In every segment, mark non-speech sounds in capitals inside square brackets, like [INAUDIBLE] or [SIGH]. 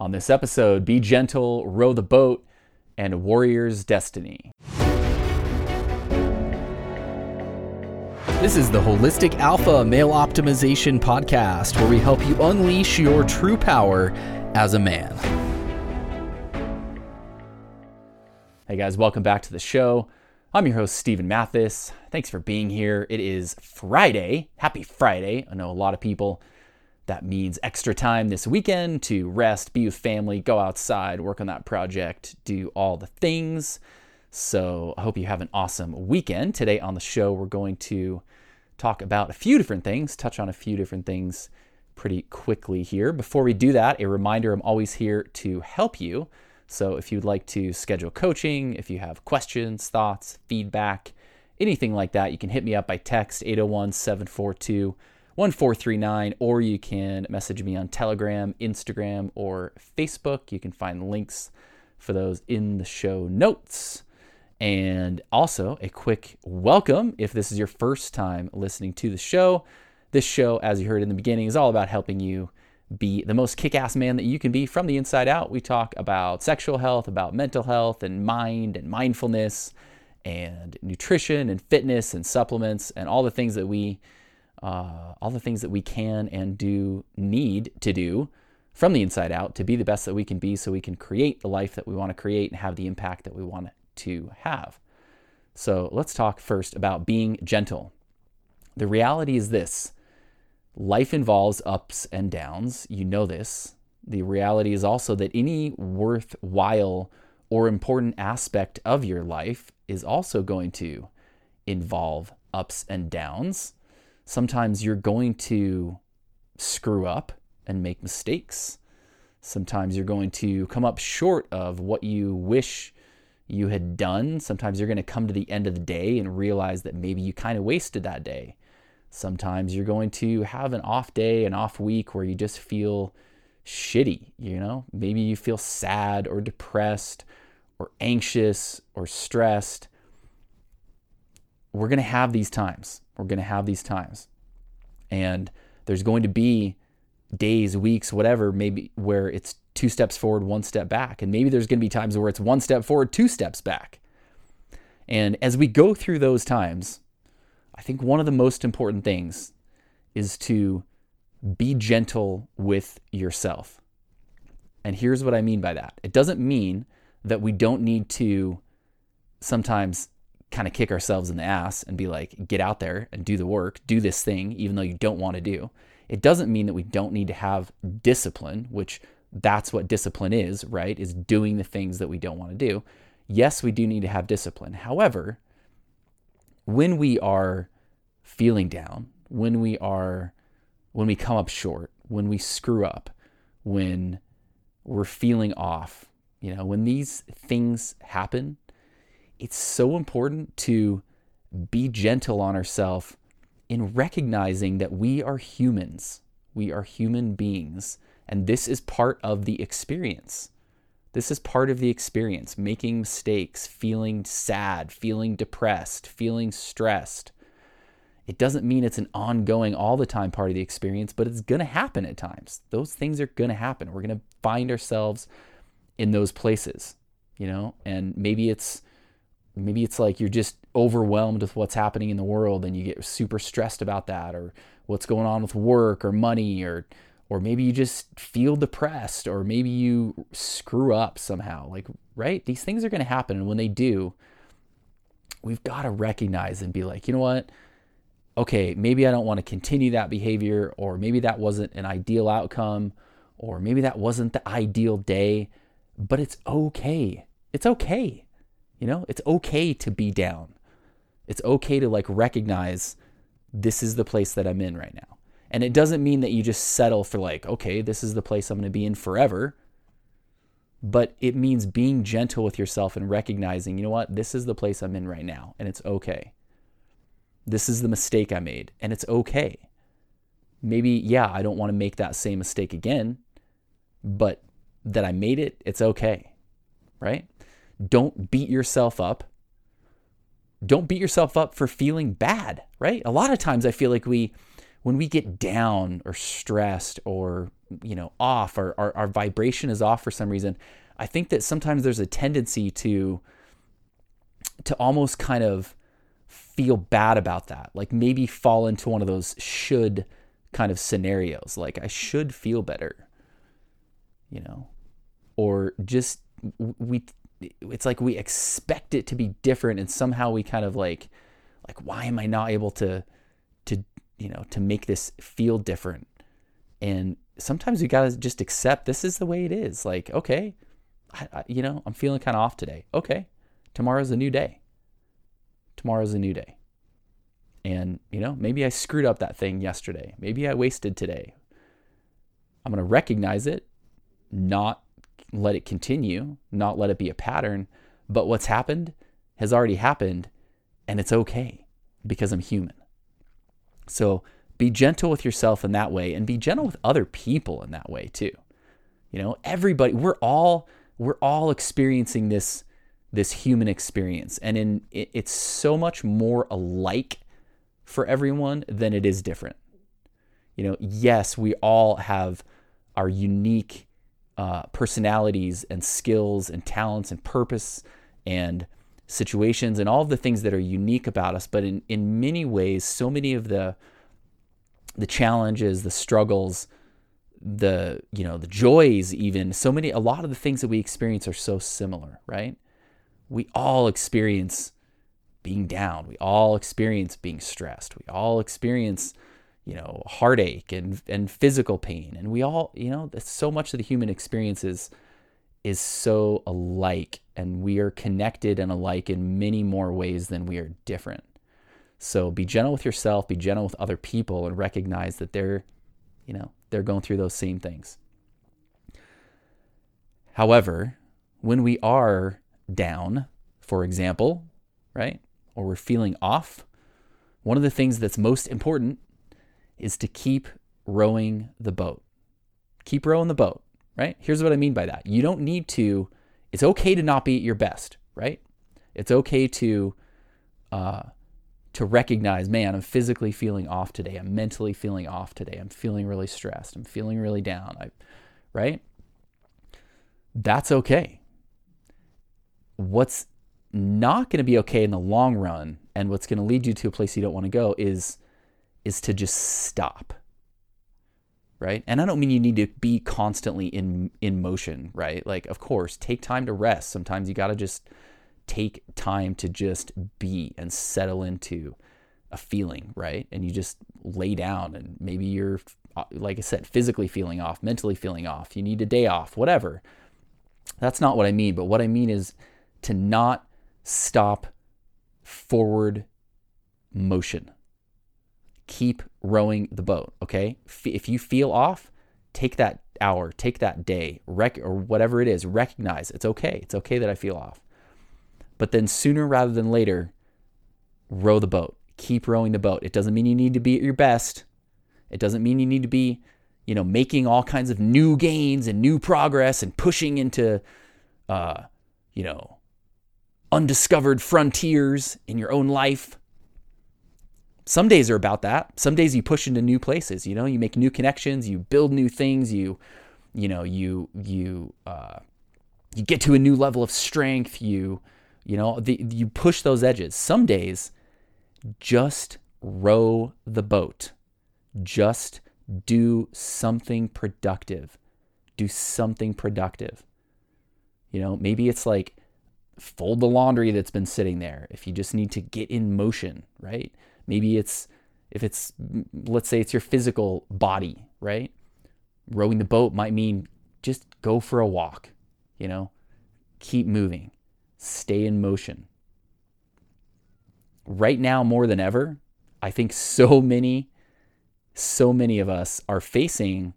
On this episode, Be Gentle, Row the Boat, and Warrior's Destiny. This is the Holistic Alpha Male Optimization Podcast, where we help you unleash your true power as a man. Hey guys, welcome back to the show. I'm your host, Steven Mathis. Thanks for being here. It is Friday. Happy Friday. I know a lot of people that means extra time this weekend to rest, be with family, go outside, work on that project, do all the things. So I hope you have an awesome weekend. Today on the show, we're going to talk about a few different things, touch on a few different things pretty quickly here. Before we do that, a reminder I'm always here to help you. So if you'd like to schedule coaching, if you have questions, thoughts, feedback, anything like that, you can hit me up by text 801 742 1439, or you can message me on Telegram, Instagram, or Facebook. You can find links for those in the show notes. And also, a quick welcome if this is your first time listening to the show. This show, as you heard in the beginning, is all about helping you be the most kick ass man that you can be from the inside out. We talk about sexual health, about mental health, and mind and mindfulness, and nutrition and fitness and supplements, and all the things that we. Uh, all the things that we can and do need to do from the inside out to be the best that we can be so we can create the life that we want to create and have the impact that we want to have. So let's talk first about being gentle. The reality is this life involves ups and downs. You know this. The reality is also that any worthwhile or important aspect of your life is also going to involve ups and downs. Sometimes you're going to screw up and make mistakes. Sometimes you're going to come up short of what you wish you had done. Sometimes you're going to come to the end of the day and realize that maybe you kind of wasted that day. Sometimes you're going to have an off day, an off week where you just feel shitty, you know? Maybe you feel sad or depressed or anxious or stressed. We're going to have these times. We're going to have these times. And there's going to be days, weeks, whatever, maybe where it's two steps forward, one step back. And maybe there's going to be times where it's one step forward, two steps back. And as we go through those times, I think one of the most important things is to be gentle with yourself. And here's what I mean by that it doesn't mean that we don't need to sometimes kind of kick ourselves in the ass and be like, get out there and do the work, do this thing, even though you don't want to do. It doesn't mean that we don't need to have discipline, which that's what discipline is, right? Is doing the things that we don't want to do. Yes, we do need to have discipline. However, when we are feeling down, when we are when we come up short, when we screw up, when we're feeling off, you know, when these things happen, it's so important to be gentle on ourselves in recognizing that we are humans. We are human beings and this is part of the experience. This is part of the experience making mistakes, feeling sad, feeling depressed, feeling stressed. It doesn't mean it's an ongoing, all the time part of the experience, but it's going to happen at times. Those things are going to happen. We're going to find ourselves in those places, you know, and maybe it's maybe it's like you're just overwhelmed with what's happening in the world and you get super stressed about that or what's going on with work or money or or maybe you just feel depressed or maybe you screw up somehow. Like right? These things are going to happen. And when they do we've got to recognize and be like you know what? Okay maybe i don't want to continue that behavior or maybe that wasn't an ideal outcome or maybe that wasn't the ideal day but it's okay. It's okay you know it's okay to be down it's okay to like recognize this is the place that i'm in right now and it doesn't mean that you just settle for, like, okay, this is the place I'm going to be in forever. But it means being gentle with yourself and recognizing, you know what, this is the place I'm in right now, and it's okay. This is the mistake I made, and it's okay. Maybe, yeah, I don't want to make that same mistake again, but that I made it, it's okay, right? Don't beat yourself up. Don't beat yourself up for feeling bad, right? A lot of times I feel like we, when we get down or stressed or you know off or our, our vibration is off for some reason i think that sometimes there's a tendency to to almost kind of feel bad about that like maybe fall into one of those should kind of scenarios like i should feel better you know or just we it's like we expect it to be different and somehow we kind of like like why am i not able to to you know to make this feel different? And sometimes we got to just accept this is the way it is. Like okay I, I, you know i'm feeling kind of off today. Okay tomorrow's a new day. Tomorrow's a new day. And you know maybe i screwed up that thing yesterday. Maybe i wasted today. I'm to recognize it not let it continue not let it be a pattern but what's happened has already happened and it's okay because i'm human so be gentle with yourself in that way and be gentle with other people in that way too. You know, everybody we're all we're all experiencing this this human experience and in it, it's so much more alike for everyone than it is different. You know, yes, we all have our unique uh, personalities and skills and talents and purpose and situations and all of the things that are unique about us. But in, in many ways, so many of the the challenges, the struggles, the you know the joys, even so many a lot of the things that we experience are so similar, right? We all experience being down. We all experience being stressed. We all experience you know heartache and and physical pain, and we all you know so much of the human experience is is so alike and we are connected and alike in many more ways than we are different. So be gentle with yourself, be gentle with other people and recognize that they're, you know, they're going through those same things. However, when we are down, for example, right? Or we're feeling off, one of the things that's most important is to keep rowing the boat. Keep rowing the boat right? Here's what I mean by that. You don't need to, it's okay to not be at your best, right? It's okay to, uh, to recognize, man, I'm physically feeling off today. I'm mentally feeling off today. I'm feeling really stressed. I'm feeling really down. I, right? That's okay. What's not going to be okay in the long run and what's going to lead you to a place you don't want to go is is to just stop right? And I don't mean you need to be constantly in in motion, right? Like of course, take time to rest. Sometimes you got to just take time to just be and settle into a feeling, right? And you just lay down and maybe you're uh, like I said, physically feeling off, mentally feeling off. You need a day off, whatever. That's not what I mean, but what I mean is to not stop forward motion keep rowing the boat, okay? If you feel off, take that hour, take that day, rec- or whatever it is, recognize it's okay. It's okay that I feel off. But then sooner rather than later, row the boat. Keep rowing the boat. It doesn't mean you need to be at your best. It doesn't mean you need to be, you know, making all kinds of new gains and new progress and pushing into, uh, you know, undiscovered frontiers in your own life. Some days are about that. Some days you push into new places, you know, you make new connections, you build new things, you you know, you you uh you get to a new level of strength, you you know, the, you push those edges. Some days just row the boat. Just do something productive. Do something productive. You know, maybe it's like fold the laundry that's been sitting there if you just need to get in motion, right? Maybe it's if it's let's say it's your physical body, right? Rowing the boat might mean just go for a walk, you know? Keep moving. Stay in motion. Right now more than ever, I think so many so many of us are facing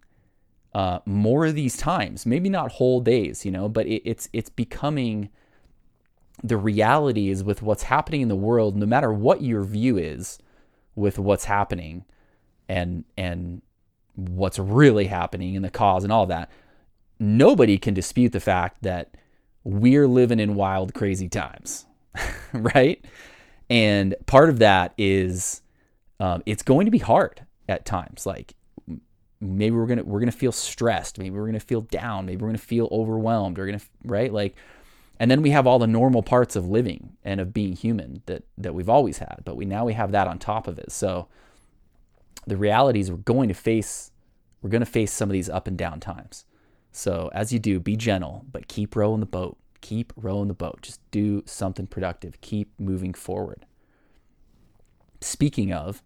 uh, more of these times. Maybe not whole days, you know, but it, it's it's becoming the reality is with what's happening in the world. No matter what your view is, with what's happening and and what's really happening and the cause and all that nobody can dispute the fact that we're living in wild crazy times [LAUGHS] right and part of that is um, it's going to be hard at times. Like maybe we're gonna we're gonna feel stressed, maybe we're gonna feel down, maybe we're gonna feel overwhelmed. We're gonna right like, and then we have all the normal parts of living and of being human that that we've always had, but we now we have that on top of it. So the reality is we're going to face we're going to face some of these up and down times. So as you do, be gentle, but keep rowing the boat. Keep rowing the boat. Just do something productive. Keep moving forward. Speaking of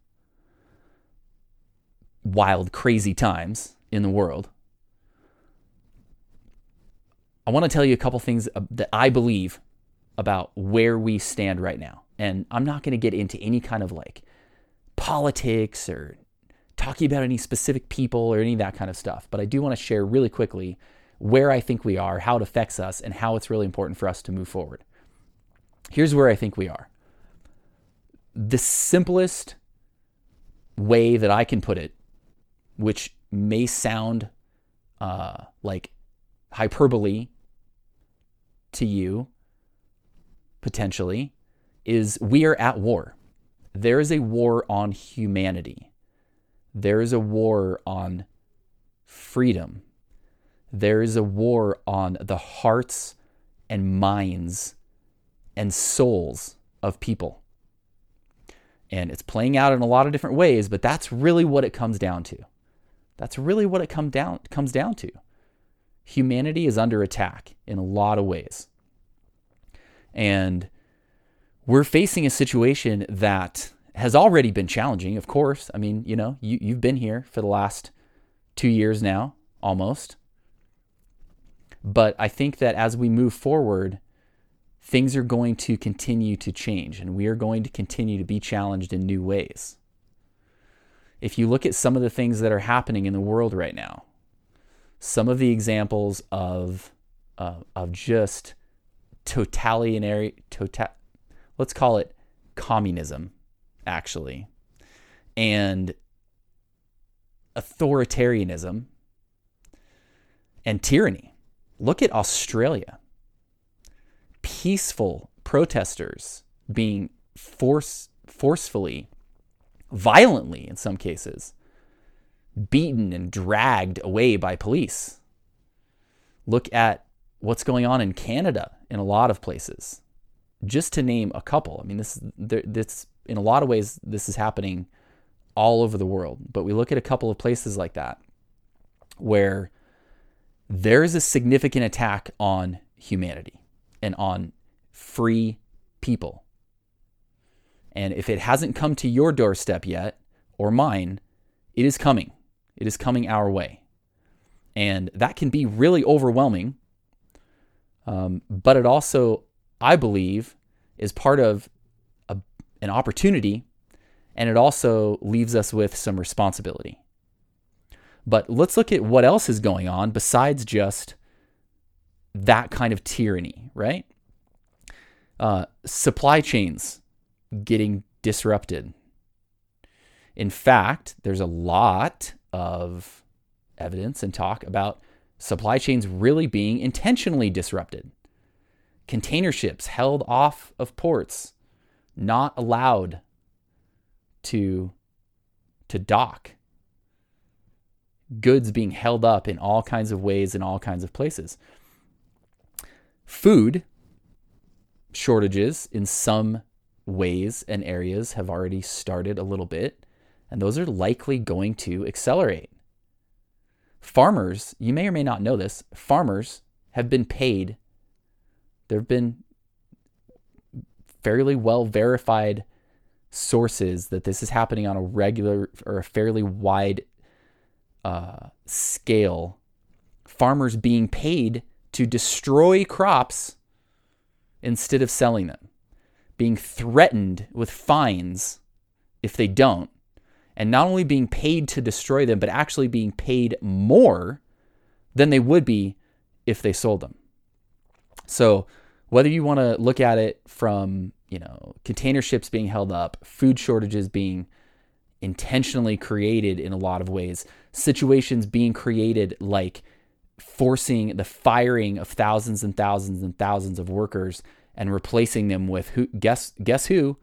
wild, crazy times in the world, I want to tell you a couple things that I believe about where we stand right now. And I'm not going to get into any kind of like politics or talking about any specific people or any of that kind of stuff, but I do want to share really quickly where I think we are, how it affects us, and how it's really important for us to move forward. Here's where I think we are. The simplest way that I can put it, which may sound uh, like hyperbole to you, potentially, is we are at war. There is a war on humanity. There is a war on freedom. There is a war on the hearts and minds and souls of people. And it's playing out in a lot of different ways, but that's really what it comes down to. That's really what it come down, comes down to. Humanity is under attack in a lot of ways. And we're facing a situation that has already been challenging, of course. I mean, you know, you, you've been here for the last two years now, almost. But I think that as we move forward, things are going to continue to change and we are going to continue to be challenged in new ways. If you look at some of the things that are happening in the world right now, some of the examples of, uh, of just totalitarian, total, let's call it communism actually, and authoritarianism and tyranny. Look at Australia. Peaceful protesters being force, forcefully, violently in some cases, beaten and dragged away by police. Look at what's going on in Canada in a lot of places, just to name a couple. I mean, this this in a lot of ways, this is happening all over the world. But we look at a couple of places like that where there is a significant attack on humanity and on free people. And if it hasn't come to your doorstep yet or mine, it is coming. It is coming our way. And that can be really overwhelming. Um, but it also, I believe, is part of a, an opportunity and it also leaves us with some responsibility. But let's look at what else is going on besides just that kind of tyranny, right? Uh, supply chains getting disrupted. In fact, there's a lot of evidence and talk about supply chains really being intentionally disrupted. Container ships held off of ports not allowed to to dock. Goods being held up in all kinds of ways in all kinds of places. Food shortages in some ways and areas have already started a little bit and those are likely going to accelerate farmers you may or may not know this farmers have been paid there have been fairly well verified sources that this is happening on a regular or a fairly wide uh, scale. Farmers being paid to destroy crops instead of selling them, being threatened with fines if they don't, and not only being paid to destroy them, but actually being paid more than they would be if they sold them. So, whether you want to look at it from, you know, container ships being held up, food shortages being intentionally created in a lot of ways, situations being created like forcing the firing of thousands and thousands and thousands of workers and replacing them with who guess guess who?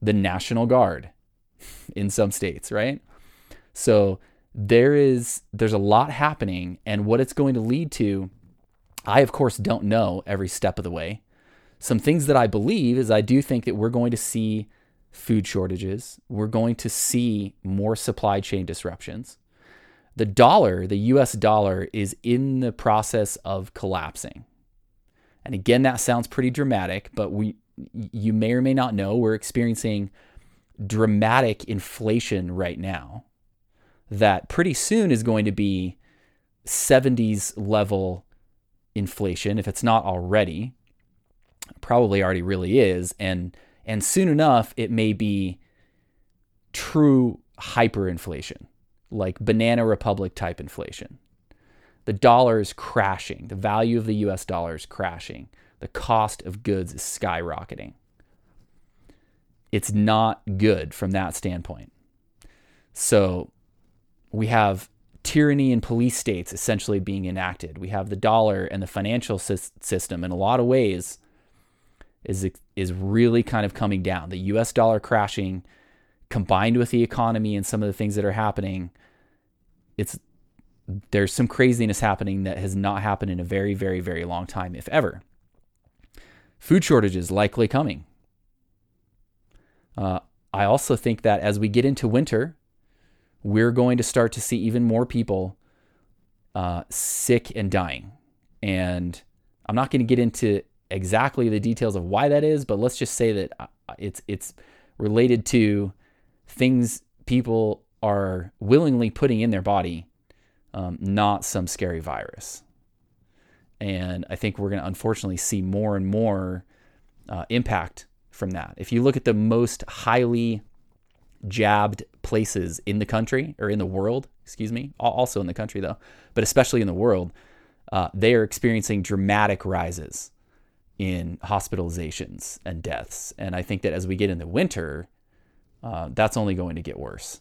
The National Guard in some states, right? So there is there's a lot happening and what it's going to lead to I of course don't know every step of the way. Some things that I believe is I do think that we're going to see food shortages. We're going to see more supply chain disruptions. The dollar, the US dollar is in the process of collapsing. And again that sounds pretty dramatic, but we you may or may not know we're experiencing dramatic inflation right now that pretty soon is going to be 70s level inflation if it's not already. Probably already really is. And and soon enough it may be true hyperinflation like banana republic type inflation. The dollar is crashing. The value of the US dollar is crashing. The cost of goods is skyrocketing it's not good from that standpoint so we have tyranny in police states essentially being enacted. We have the dollar and the financial system in a lot of ways is is really kind of coming down. The US dollar crashing combined with the economy and some of the things that are happening it's there's some craziness happening that has not happened in a very very very long time if ever. Food shortages likely coming. Uh, I also think that as we get into winter, we're going to start to see even more people uh, sick and dying. And I'm not going to get into exactly the details of why that is, but let's just say that uh, it's it's related to things people are willingly putting in their body, um, not some scary virus. And I think we're going to unfortunately see more and more uh, impact from that. If you look at the most highly jabbed places in the country or in the world, excuse me, also in the country though, but especially in the world, uh, they are experiencing dramatic rises in hospitalizations and deaths. And I think that as we get in the winter, uh, that's only going to get worse.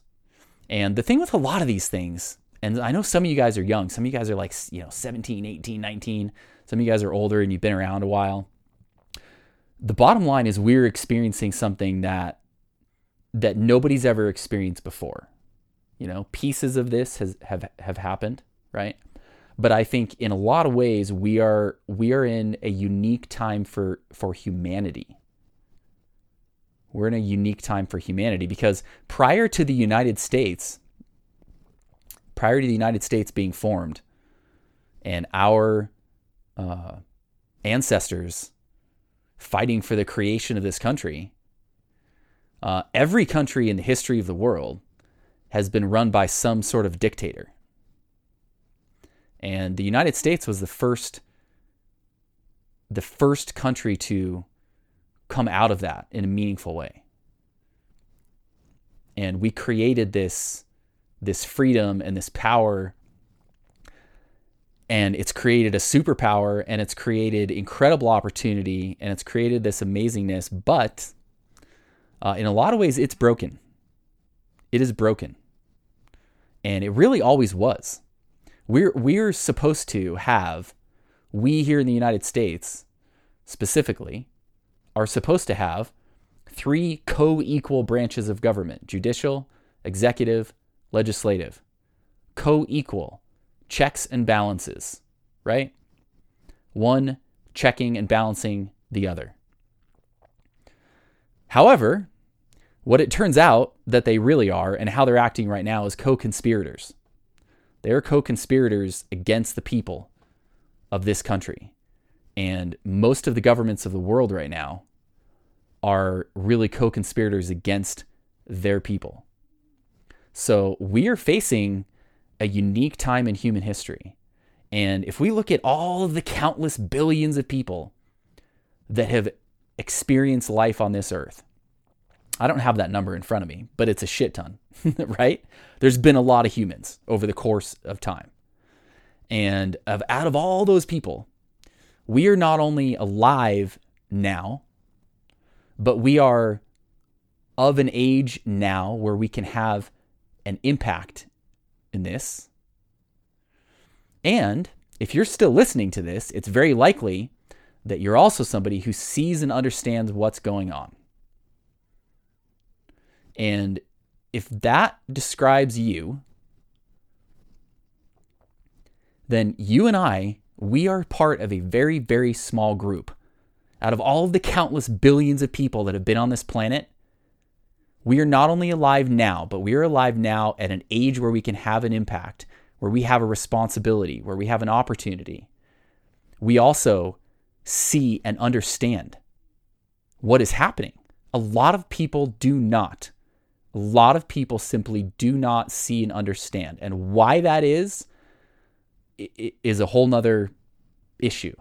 And the thing with a lot of these things, and I know some of you guys are young, some of you guys are like, you know, 17, 18, 19, some of you guys are older and you've been around a while. The bottom line is we're experiencing something that that nobody's ever experienced before. You know, pieces of this has have have happened, right? But I think in a lot of ways we are we are in a unique time for for humanity. We're in a unique time for humanity because prior to the United States, prior to the United States being formed, and our uh, ancestors fighting for the creation of this country, uh, every country in the history of the world has been run by some sort of dictator. And the United States was the first the first country to come out of that in a meaningful way. And we created this this freedom and this power and it's created a superpower and it's created incredible opportunity and it's created this amazingness but uh, in a lot of ways, it's broken. It is broken. And it really always was. We're, we're supposed to have, we here in the United States specifically, are supposed to have three co equal branches of government judicial, executive, legislative. Co equal checks and balances, right? One checking and balancing the other. However, what it turns out that they really are and how they're acting right now is co conspirators. They're co conspirators against the people of this country. And most of the governments of the world right now are really co conspirators against their people. So we are facing a unique time in human history. And if we look at all of the countless billions of people that have experienced life on this earth. I don't have that number in front of me, but it's a shit ton, [LAUGHS] right? There's been a lot of humans over the course of time. And of out of all those people, we are not only alive now, but we are of an age now where we can have an impact in this. And if you're still listening to this, it's very likely that you're also somebody who sees and understands what's going on. And if that describes you, then you and I, we are part of a very, very small group. Out of all of the countless billions of people that have been on this planet, we are not only alive now, but we are alive now at an age where we can have an impact, where we have a responsibility, where we have an opportunity. We also see and understand what is happening. A lot of people do not. A lot of people simply do not see and understand. And why that is, is a whole nother issue.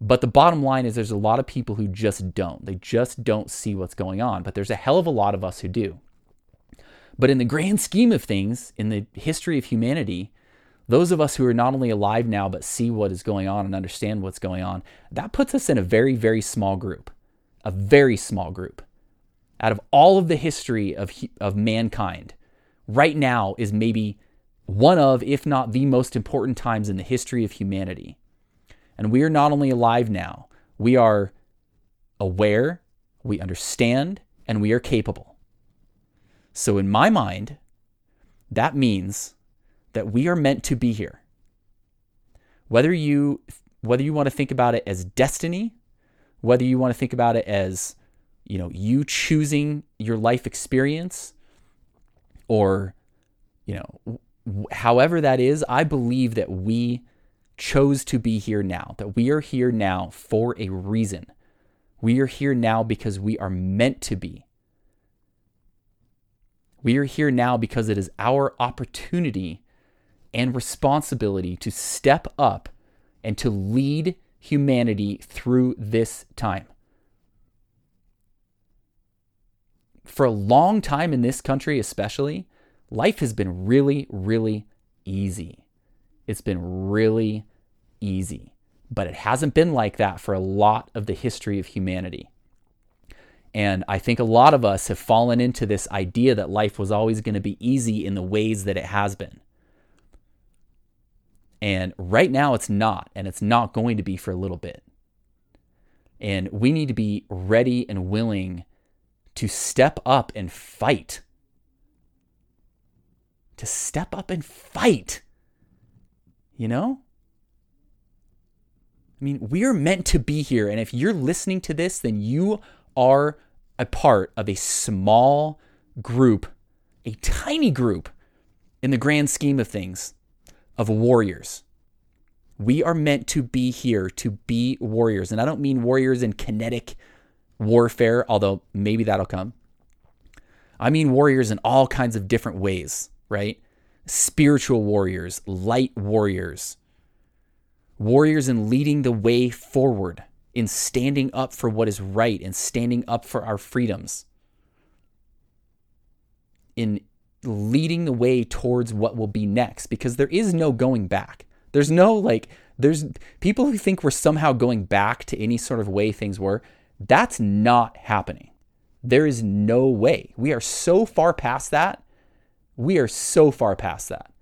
But the bottom line is there's a lot of people who just don't. They just don't see what's going on. But there's a hell of a lot of us who do. But in the grand scheme of things, in the history of humanity, those of us who are not only alive now but see what is going on and understand what's going on, that puts us in a very, very small group. A very small group. Out of all of the history of, of mankind, right now is maybe one of, if not the most important times in the history of humanity. And we are not only alive now, we are aware, we understand, and we are capable. So, in my mind, that means that we are meant to be here. Whether you whether you want to think about it as destiny, whether you want to think about it as you know, you choosing your life experience or you know, however that is, I believe that we chose to be here now, that we are here now for a reason. We are here now because we are meant to be. We are here now because it is our opportunity and responsibility to step up and to lead humanity through this time. For a long time in this country, especially, life has been really, really easy. It's been really easy. But it hasn't been like that for a lot of the history of humanity. And I think a lot of us have fallen into this idea that life was always going to be easy in the ways that it has been. And right now it's not, and it's not going to be for a little bit. And we need to be ready and willing to step up and fight. To step up and fight. You know? I mean, we're meant to be here. And if you're listening to this, then you are a part of a small group, a tiny group in the grand scheme of things of warriors. We are meant to be here to be warriors. And I don't mean warriors in kinetic warfare, although maybe that'll come. I mean warriors in all kinds of different ways, right? Spiritual warriors, light warriors, warriors in leading the way forward, in standing up for what is right and standing up for our freedoms, in leading the way towards what will be next because there is no going back. There's no like, there's people who think we're somehow going back to any sort of way things were. That's not happening. There is no way. We are so far past that. We are so far past that.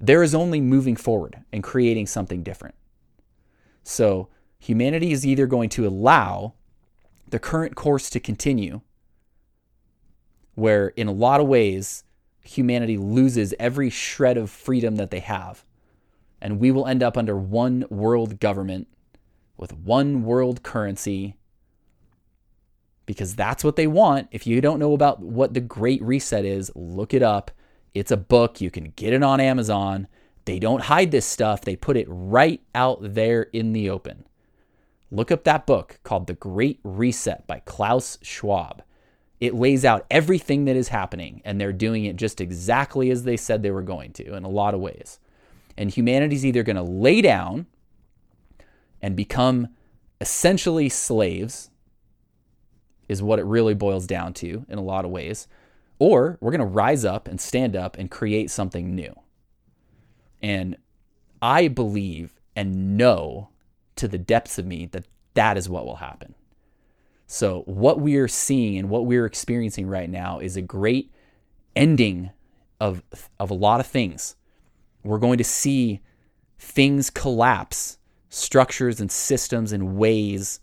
There is only moving forward and creating something different. So, humanity is either going to allow the current course to continue, where in a lot of ways, humanity loses every shred of freedom that they have. And we will end up under one world government with one world currency because that's what they want. If you don't know about what the Great Reset is, look it up. It's a book. You can get it on Amazon. They don't hide this stuff, they put it right out there in the open. Look up that book called The Great Reset by Klaus Schwab. It lays out everything that is happening, and they're doing it just exactly as they said they were going to in a lot of ways. And humanity's either going to lay down and become essentially slaves, is what it really boils down to in a lot of ways, or we're going to rise up and stand up and create something new. And I believe and know to the depths of me that that is what will happen. So, what we are seeing and what we're experiencing right now is a great ending of, of a lot of things. We're going to see things collapse, structures and systems and ways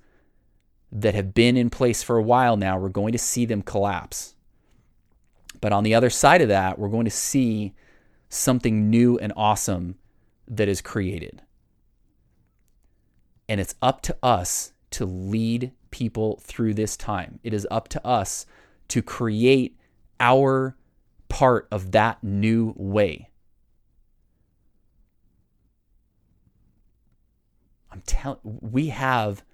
that have been in place for a while now. We're going to see them collapse. But on the other side of that, we're going to see something new and awesome that is created. And it's up to us to lead people through this time. It is up to us to create our part of that new way. I'm telling we have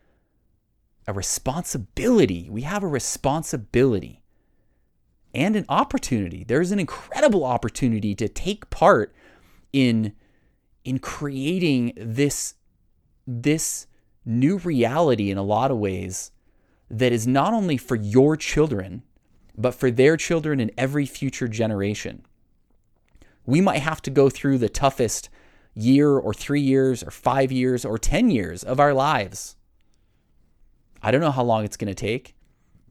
a responsibility. We have a responsibility and an opportunity. There's an incredible opportunity to take part in in creating this this new reality in a lot of ways that is not only for your children but for their children and every future generation. We might have to go through the toughest year or 3 years or 5 years or 10 years of our lives. I don't know how long it's going to take.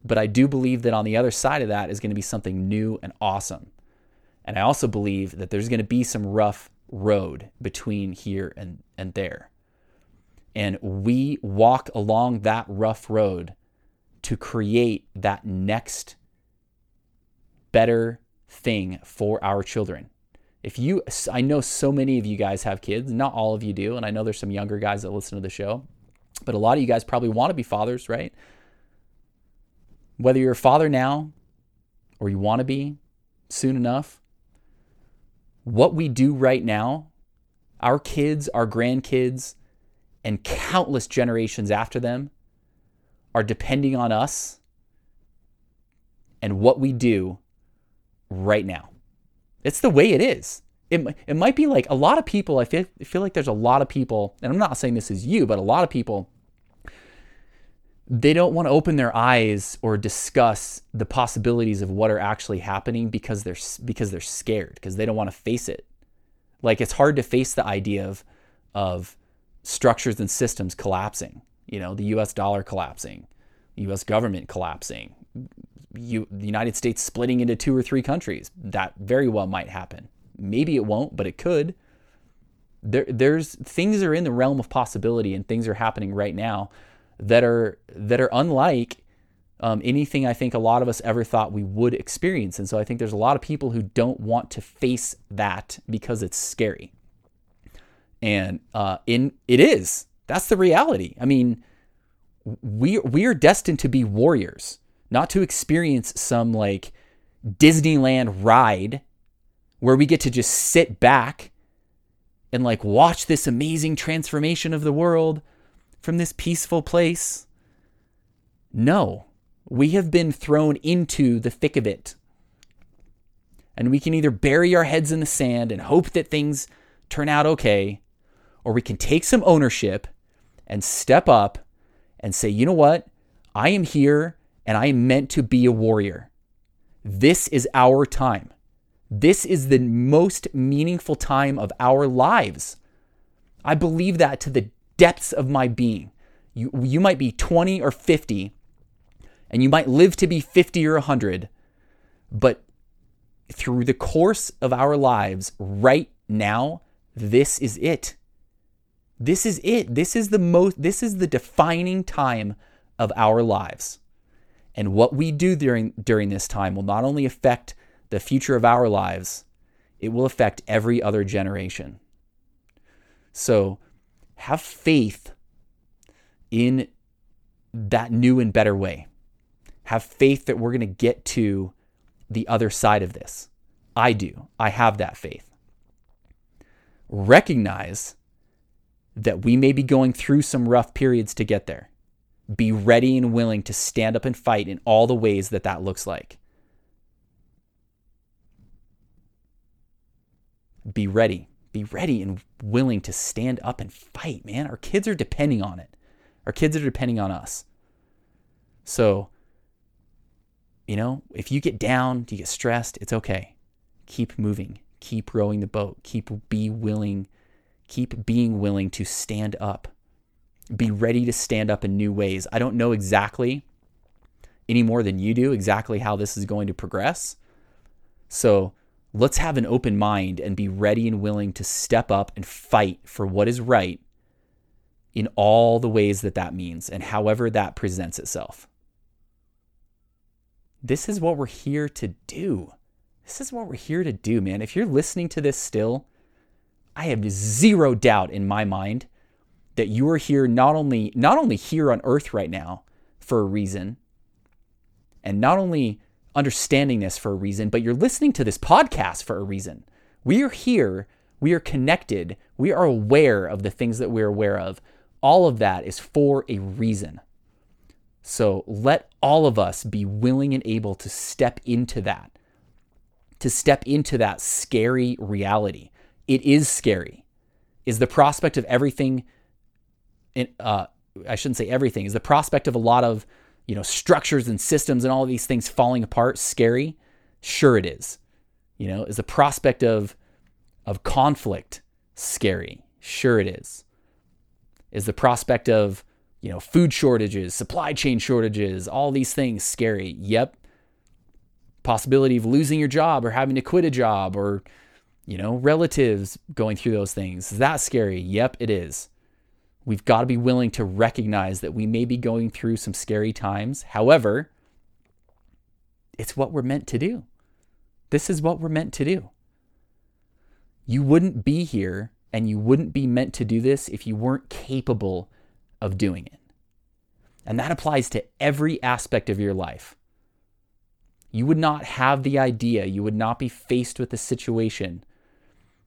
But I do believe that on the other side of that is going to be something new and awesome. And I also believe that there's going to be some rough road between here and, and there. And we walk along that rough road to create that next better thing for our children. If you, I know so many of you guys have kids, not all of you do. And I know there's some younger guys that listen to the show, but a lot of you guys probably want to be fathers, right? Whether you're a father now or you want to be soon enough, what we do right now, our kids, our grandkids, and countless generations after them are depending on us and what we do right now. It's the way it is. It, it might be like a lot of people, I feel, I feel like there's a lot of people, and I'm not saying this is you, but a lot of people they don't want to open their eyes or discuss the possibilities of what are actually happening because they're because they're scared because they don't want to face it. Like it's hard to face the idea of of structures and systems collapsing. You know, the U.S. dollar collapsing, the U.S. government collapsing, you, the United States splitting into two or three countries. That very well might happen. Maybe it won't, but it could. There, there's things are in the realm of possibility, and things are happening right now that are that are unlike um, anything I think a lot of us ever thought we would experience. And so I think there's a lot of people who don't want to face that because it's scary. And uh, in it is that's the reality. I mean, we we are destined to be warriors, not to experience some like Disneyland ride where we get to just sit back and like watch this amazing transformation of the world from this peaceful place? No, we have been thrown into the thick of it. And we can either bury our heads in the sand and hope that things turn out okay, or we can take some ownership and step up and say, you know what? I am here and I am meant to be a warrior. This is our time. This is the most meaningful time of our lives. I believe that to the depths of my being. You, you might be 20 or 50, and you might live to be 50 or 100, but through the course of our lives right now, this is it. This is it. This is the most this is the defining time of our lives. And what we do during during this time will not only affect the future of our lives, it will affect every other generation. So have faith in that new and better way. Have faith that we're going to get to the other side of this. I do. I have that faith. Recognize that we may be going through some rough periods to get there. Be ready and willing to stand up and fight in all the ways that that looks like. Be ready be ready and willing to stand up and fight, man. Our kids are depending on it. Our kids are depending on us. So, you know, if you get down, you get stressed, it's okay. Keep moving. Keep rowing the boat. Keep be willing. Keep being willing to stand up. Be ready to stand up in new ways. I don't know exactly any more than you do exactly how this is going to progress. So, let's have an open mind and be ready and willing to step up and fight for what is right in all the ways that that means and however that presents itself. This is what we're here to do. This is what we're here to do, man. If you're listening to this still, I have zero doubt in my mind that you are here not only not only here on earth right now for a reason and not only understanding this for a reason, but you're listening to this podcast for a reason. We are here, we are connected, we are aware of the things that we're aware of. All of that is for a reason. So let all of us be willing and able to step into that, to step into that scary reality. It is scary. Is the prospect of everything, in, uh, I shouldn't say everything, is the prospect of a lot of you know structures and systems and all these things falling apart scary? Sure, it is. You know, is the prospect of of conflict scary? Sure, it is. Is the prospect of you know, food shortages, supply chain shortages, all these things scary. Yep. Possibility of losing your job or having to quit a job or, you know, relatives going through those things. Is that scary? Yep, it is. We've got to be willing to recognize that we may be going through some scary times. However, it's what we're meant to do. This is what we're meant to do. You wouldn't be here and you wouldn't be meant to do this if you weren't capable of doing it. And that applies to every aspect of your life. You would not have the idea, you would not be faced with the situation,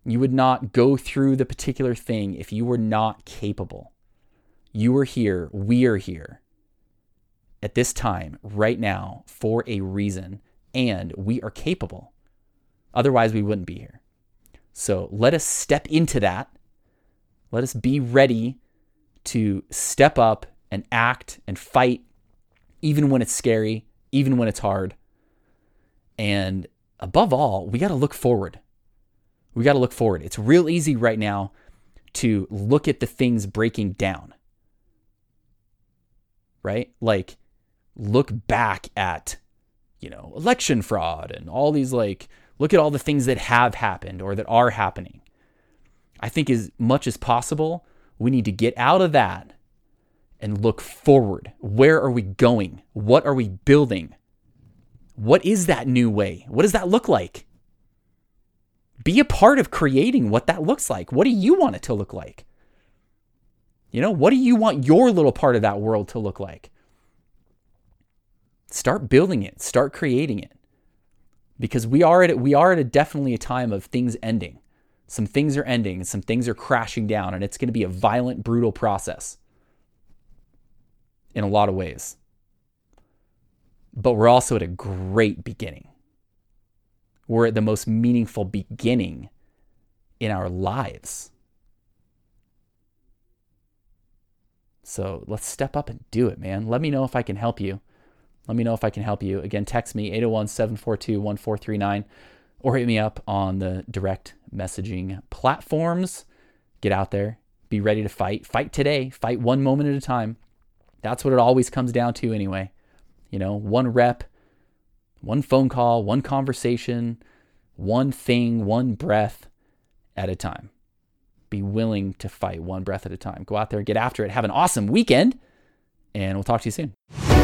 you would not go through the particular thing if you were not capable. You are here, we are here at this time, right now, for a reason, and we are capable. Otherwise, we wouldn't be here. So let us step into that. Let us be ready to step up and act and fight, even when it's scary, even when it's hard. And above all, we got to look forward. We got to look forward. It's real easy right now to look at the things breaking down, right? Like, look back at, you know, election fraud and all these, like, look at all the things that have happened or that are happening. I think as much as possible, we need to get out of that and look forward. Where are we going? What are we building? What is that new way? What does that look like? Be a part of creating what that looks like. What do you want it to look like? You know, what do you want your little part of that world to look like? Start building it, start creating it. Because we are at we are at a definitely a time of things ending. Some things are ending, some things are crashing down, and it's going to be a violent, brutal process in a lot of ways. But we're also at a great beginning. We're at the most meaningful beginning in our lives. So let's step up and do it, man. Let me know if I can help you. Let me know if I can help you. Again, text me 801 742 1439 or hit me up on the direct messaging platforms. Get out there, be ready to fight. Fight today, fight one moment at a time. That's what it always comes down to, anyway. You know, one rep, one phone call, one conversation, one thing, one breath at a time. Be willing to fight one breath at a time. Go out there, get after it, have an awesome weekend, and we'll talk to you soon.